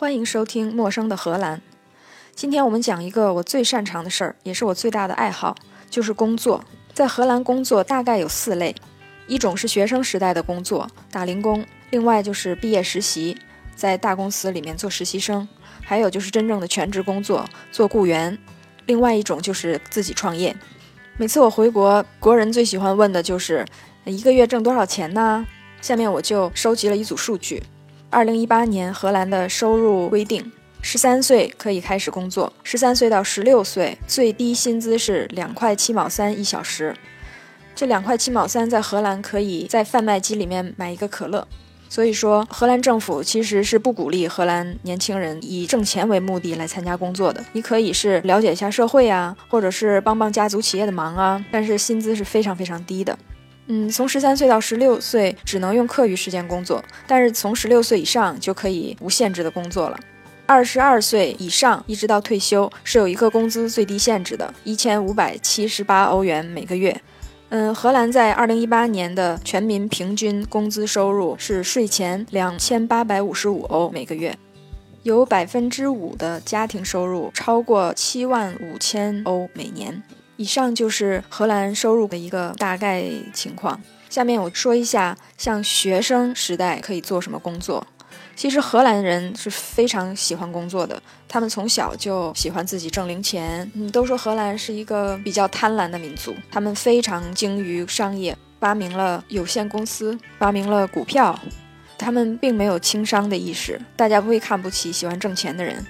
欢迎收听《陌生的荷兰》。今天我们讲一个我最擅长的事儿，也是我最大的爱好，就是工作。在荷兰工作大概有四类：一种是学生时代的工作，打零工；另外就是毕业实习，在大公司里面做实习生；还有就是真正的全职工作，做雇员；另外一种就是自己创业。每次我回国，国人最喜欢问的就是一个月挣多少钱呢？下面我就收集了一组数据。二零一八年荷兰的收入规定，十三岁可以开始工作，十三岁到十六岁最低薪资是两块七毛三一小时。这两块七毛三在荷兰可以在贩卖机里面买一个可乐。所以说，荷兰政府其实是不鼓励荷兰年轻人以挣钱为目的来参加工作的。你可以是了解一下社会啊，或者是帮帮家族企业的忙啊，但是薪资是非常非常低的。嗯，从十三岁到十六岁只能用课余时间工作，但是从十六岁以上就可以无限制的工作了。二十二岁以上一直到退休是有一个工资最低限制的，一千五百七十八欧元每个月。嗯，荷兰在二零一八年的全民平均工资收入是税前两千八百五十五欧每个月，有百分之五的家庭收入超过七万五千欧每年。以上就是荷兰收入的一个大概情况。下面我说一下，像学生时代可以做什么工作。其实荷兰人是非常喜欢工作的，他们从小就喜欢自己挣零钱。嗯，都说荷兰是一个比较贪婪的民族，他们非常精于商业，发明了有限公司，发明了股票。他们并没有轻商的意识，大家不会看不起喜欢挣钱的人。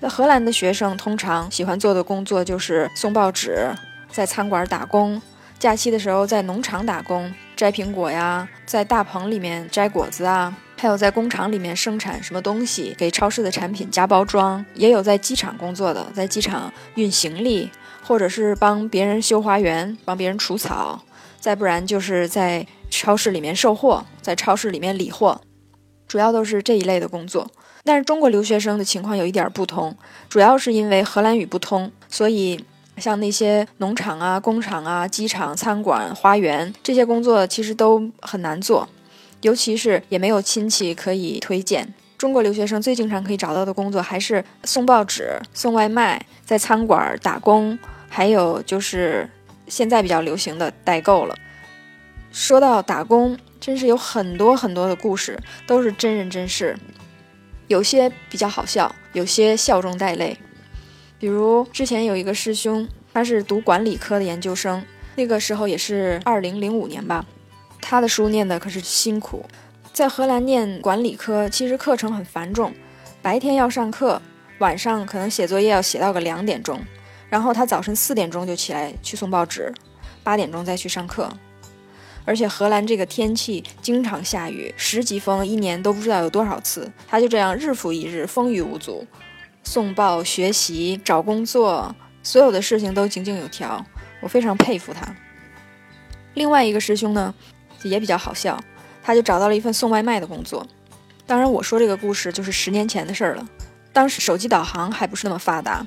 那荷兰的学生通常喜欢做的工作就是送报纸，在餐馆打工，假期的时候在农场打工，摘苹果呀，在大棚里面摘果子啊，还有在工厂里面生产什么东西，给超市的产品加包装，也有在机场工作的，在机场运行李，或者是帮别人修花园，帮别人除草，再不然就是在超市里面售货，在超市里面理货，主要都是这一类的工作。但是中国留学生的情况有一点不同，主要是因为荷兰语不通，所以像那些农场啊、工厂啊、机场、餐馆、花园这些工作其实都很难做，尤其是也没有亲戚可以推荐。中国留学生最经常可以找到的工作还是送报纸、送外卖、在餐馆打工，还有就是现在比较流行的代购了。说到打工，真是有很多很多的故事，都是真人真事。有些比较好笑，有些笑中带泪。比如之前有一个师兄，他是读管理科的研究生，那个时候也是二零零五年吧。他的书念的可是辛苦，在荷兰念管理科，其实课程很繁重，白天要上课，晚上可能写作业要写到个两点钟，然后他早晨四点钟就起来去送报纸，八点钟再去上课。而且荷兰这个天气经常下雨，十级风，一年都不知道有多少次。他就这样日复一日，风雨无阻，送报、学习、找工作，所有的事情都井井有条。我非常佩服他。另外一个师兄呢，也比较好笑，他就找到了一份送外卖的工作。当然，我说这个故事就是十年前的事儿了，当时手机导航还不是那么发达。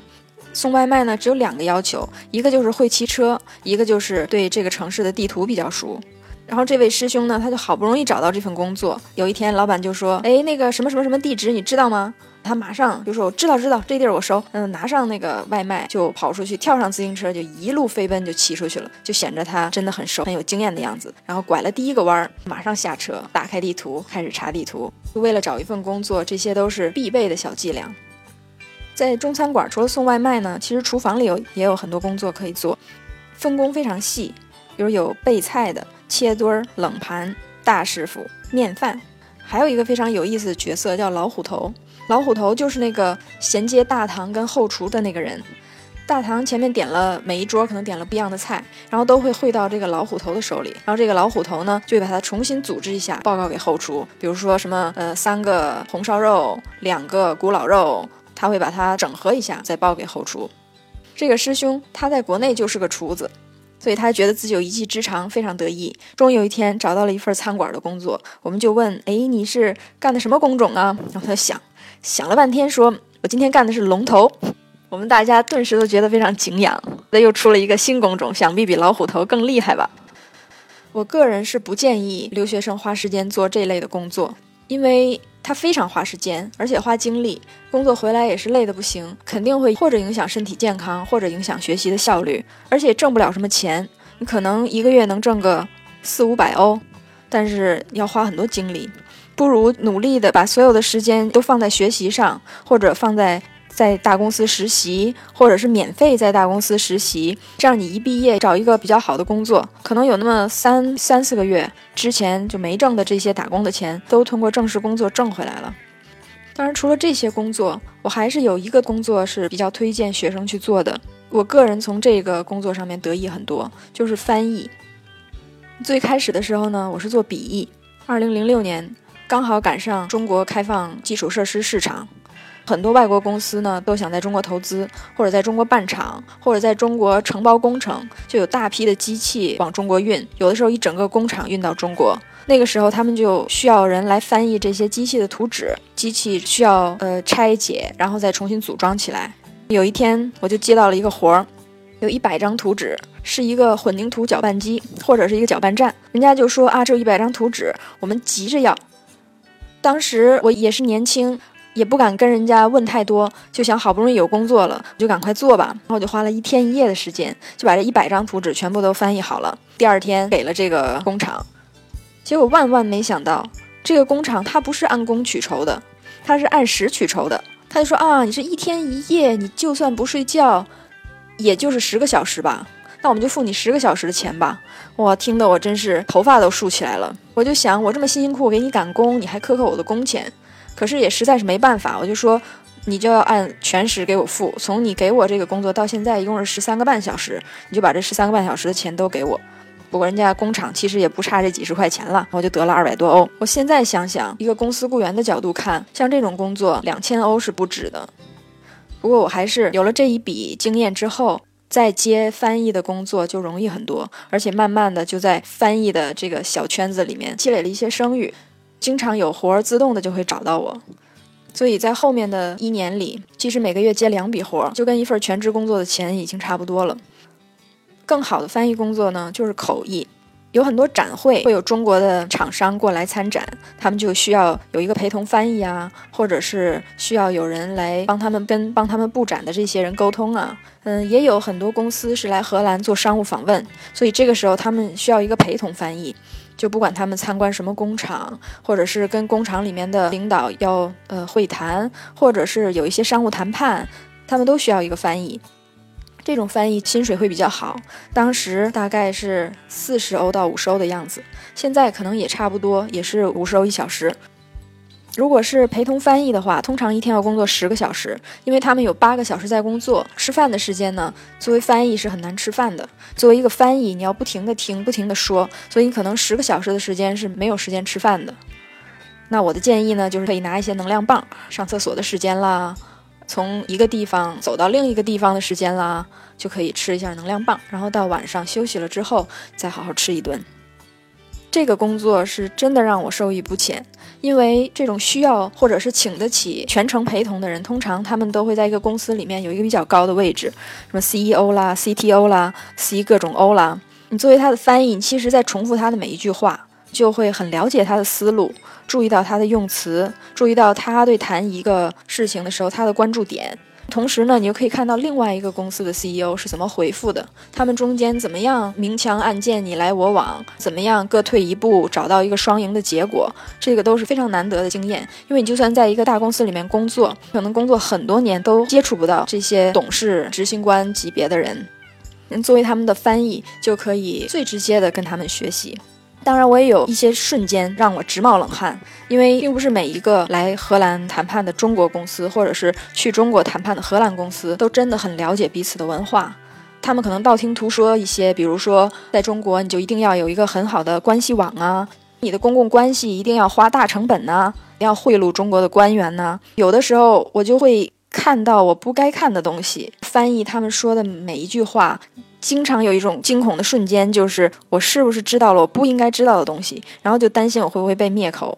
送外卖呢，只有两个要求，一个就是会骑车，一个就是对这个城市的地图比较熟。然后这位师兄呢，他就好不容易找到这份工作。有一天，老板就说：“哎，那个什么什么什么地址你知道吗？”他马上就说：“我知道，知道，这地儿我熟。”嗯，拿上那个外卖就跑出去，跳上自行车就一路飞奔就骑出去了，就显着他真的很熟、很有经验的样子。然后拐了第一个弯儿，马上下车，打开地图开始查地图。为了找一份工作，这些都是必备的小伎俩。在中餐馆，除了送外卖呢，其实厨房里有也有很多工作可以做，分工非常细，比如有备菜的。切墩儿、冷盘、大师傅、面饭，还有一个非常有意思的角色叫老虎头。老虎头就是那个衔接大堂跟后厨的那个人。大堂前面点了每一桌可能点了不一样的菜，然后都会汇到这个老虎头的手里。然后这个老虎头呢，就会把它重新组织一下，报告给后厨。比如说什么呃三个红烧肉，两个古老肉，他会把它整合一下，再报给后厨。这个师兄他在国内就是个厨子。所以他觉得自己有一技之长，非常得意。终于有一天找到了一份餐馆的工作，我们就问：“哎，你是干的什么工种啊？”然后他想想了半天，说：“我今天干的是龙头。”我们大家顿时都觉得非常敬仰。那又出了一个新工种，想必比老虎头更厉害吧？我个人是不建议留学生花时间做这类的工作，因为它非常花时间，而且花精力，工作回来也是累得不行，肯定会或者影响身体健康，或者影响学习的效率，而且挣不了什么钱。你可能一个月能挣个四五百欧，但是要花很多精力，不如努力的把所有的时间都放在学习上，或者放在。在大公司实习，或者是免费在大公司实习，这样你一毕业找一个比较好的工作，可能有那么三三四个月之前就没挣的这些打工的钱，都通过正式工作挣回来了。当然，除了这些工作，我还是有一个工作是比较推荐学生去做的。我个人从这个工作上面得益很多，就是翻译。最开始的时候呢，我是做笔译。二零零六年刚好赶上中国开放基础设施市场。很多外国公司呢都想在中国投资，或者在中国办厂，或者在中国承包工程，就有大批的机器往中国运。有的时候一整个工厂运到中国，那个时候他们就需要人来翻译这些机器的图纸，机器需要呃拆解，然后再重新组装起来。有一天我就接到了一个活儿，有一百张图纸，是一个混凝土搅拌机或者是一个搅拌站，人家就说啊，这有一百张图纸，我们急着要。当时我也是年轻。也不敢跟人家问太多，就想好不容易有工作了，我就赶快做吧。然后我就花了一天一夜的时间，就把这一百张图纸全部都翻译好了。第二天给了这个工厂，结果万万没想到，这个工厂它不是按工取酬的，它是按时取酬的。他就说啊，你这一天一夜，你就算不睡觉，也就是十个小时吧。那我们就付你十个小时的钱吧。我，听得我真是头发都竖起来了。我就想，我这么辛辛苦苦给你赶工，你还克扣我的工钱。可是也实在是没办法，我就说，你就要按全时给我付。从你给我这个工作到现在，一共是十三个半小时，你就把这十三个半小时的钱都给我。不过人家工厂其实也不差这几十块钱了，我就得了二百多欧。我现在想想，一个公司雇员的角度看，像这种工作两千欧是不止的。不过我还是有了这一笔经验之后，再接翻译的工作就容易很多，而且慢慢的就在翻译的这个小圈子里面积累了一些声誉。经常有活儿，自动的就会找到我，所以在后面的一年里，即使每个月接两笔活儿，就跟一份全职工作的钱已经差不多了。更好的翻译工作呢，就是口译。有很多展会会有中国的厂商过来参展，他们就需要有一个陪同翻译啊，或者是需要有人来帮他们跟帮他们布展的这些人沟通啊。嗯，也有很多公司是来荷兰做商务访问，所以这个时候他们需要一个陪同翻译。就不管他们参观什么工厂，或者是跟工厂里面的领导要呃会谈，或者是有一些商务谈判，他们都需要一个翻译。这种翻译薪水会比较好，当时大概是四十欧到五十欧的样子，现在可能也差不多，也是五十欧一小时。如果是陪同翻译的话，通常一天要工作十个小时，因为他们有八个小时在工作。吃饭的时间呢，作为翻译是很难吃饭的。作为一个翻译，你要不停的听，不停的说，所以你可能十个小时的时间是没有时间吃饭的。那我的建议呢，就是可以拿一些能量棒，上厕所的时间啦，从一个地方走到另一个地方的时间啦，就可以吃一下能量棒，然后到晚上休息了之后，再好好吃一顿。这个工作是真的让我受益不浅，因为这种需要或者是请得起全程陪同的人，通常他们都会在一个公司里面有一个比较高的位置，什么 CEO 啦、CTO 啦、C 各种 O 啦。你作为他的翻译，其实在重复他的每一句话，就会很了解他的思路，注意到他的用词，注意到他对谈一个事情的时候他的关注点。同时呢，你又可以看到另外一个公司的 CEO 是怎么回复的，他们中间怎么样明枪暗箭，你来我往，怎么样各退一步，找到一个双赢的结果，这个都是非常难得的经验。因为你就算在一个大公司里面工作，可能工作很多年都接触不到这些董事、执行官级别的人，作为他们的翻译，就可以最直接的跟他们学习。当然，我也有一些瞬间让我直冒冷汗，因为并不是每一个来荷兰谈判的中国公司，或者是去中国谈判的荷兰公司，都真的很了解彼此的文化。他们可能道听途说一些，比如说，在中国你就一定要有一个很好的关系网啊，你的公共关系一定要花大成本呐，要贿赂中国的官员呐。有的时候我就会看到我不该看的东西，翻译他们说的每一句话。经常有一种惊恐的瞬间，就是我是不是知道了我不应该知道的东西，然后就担心我会不会被灭口。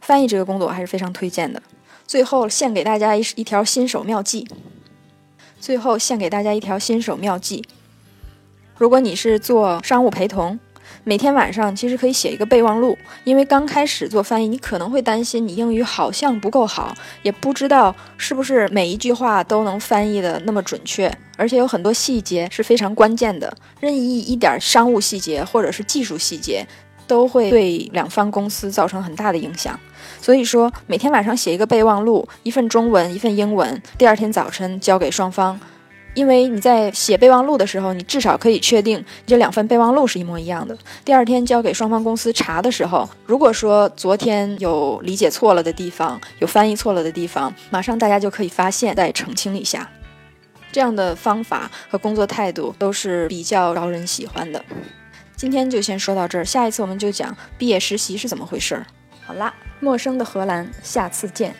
翻译这个工作我还是非常推荐的。最后献给大家一一条新手妙计。最后献给大家一条新手妙计。如果你是做商务陪同，每天晚上其实可以写一个备忘录，因为刚开始做翻译，你可能会担心你英语好像不够好，也不知道是不是每一句话都能翻译的那么准确，而且有很多细节是非常关键的，任意一点商务细节或者是技术细节，都会对两方公司造成很大的影响。所以说，每天晚上写一个备忘录，一份中文，一份英文，第二天早晨交给双方。因为你在写备忘录的时候，你至少可以确定这两份备忘录是一模一样的。第二天交给双方公司查的时候，如果说昨天有理解错了的地方，有翻译错了的地方，马上大家就可以发现，再澄清一下。这样的方法和工作态度都是比较招人喜欢的。今天就先说到这儿，下一次我们就讲毕业实习是怎么回事儿。好啦，陌生的荷兰，下次见。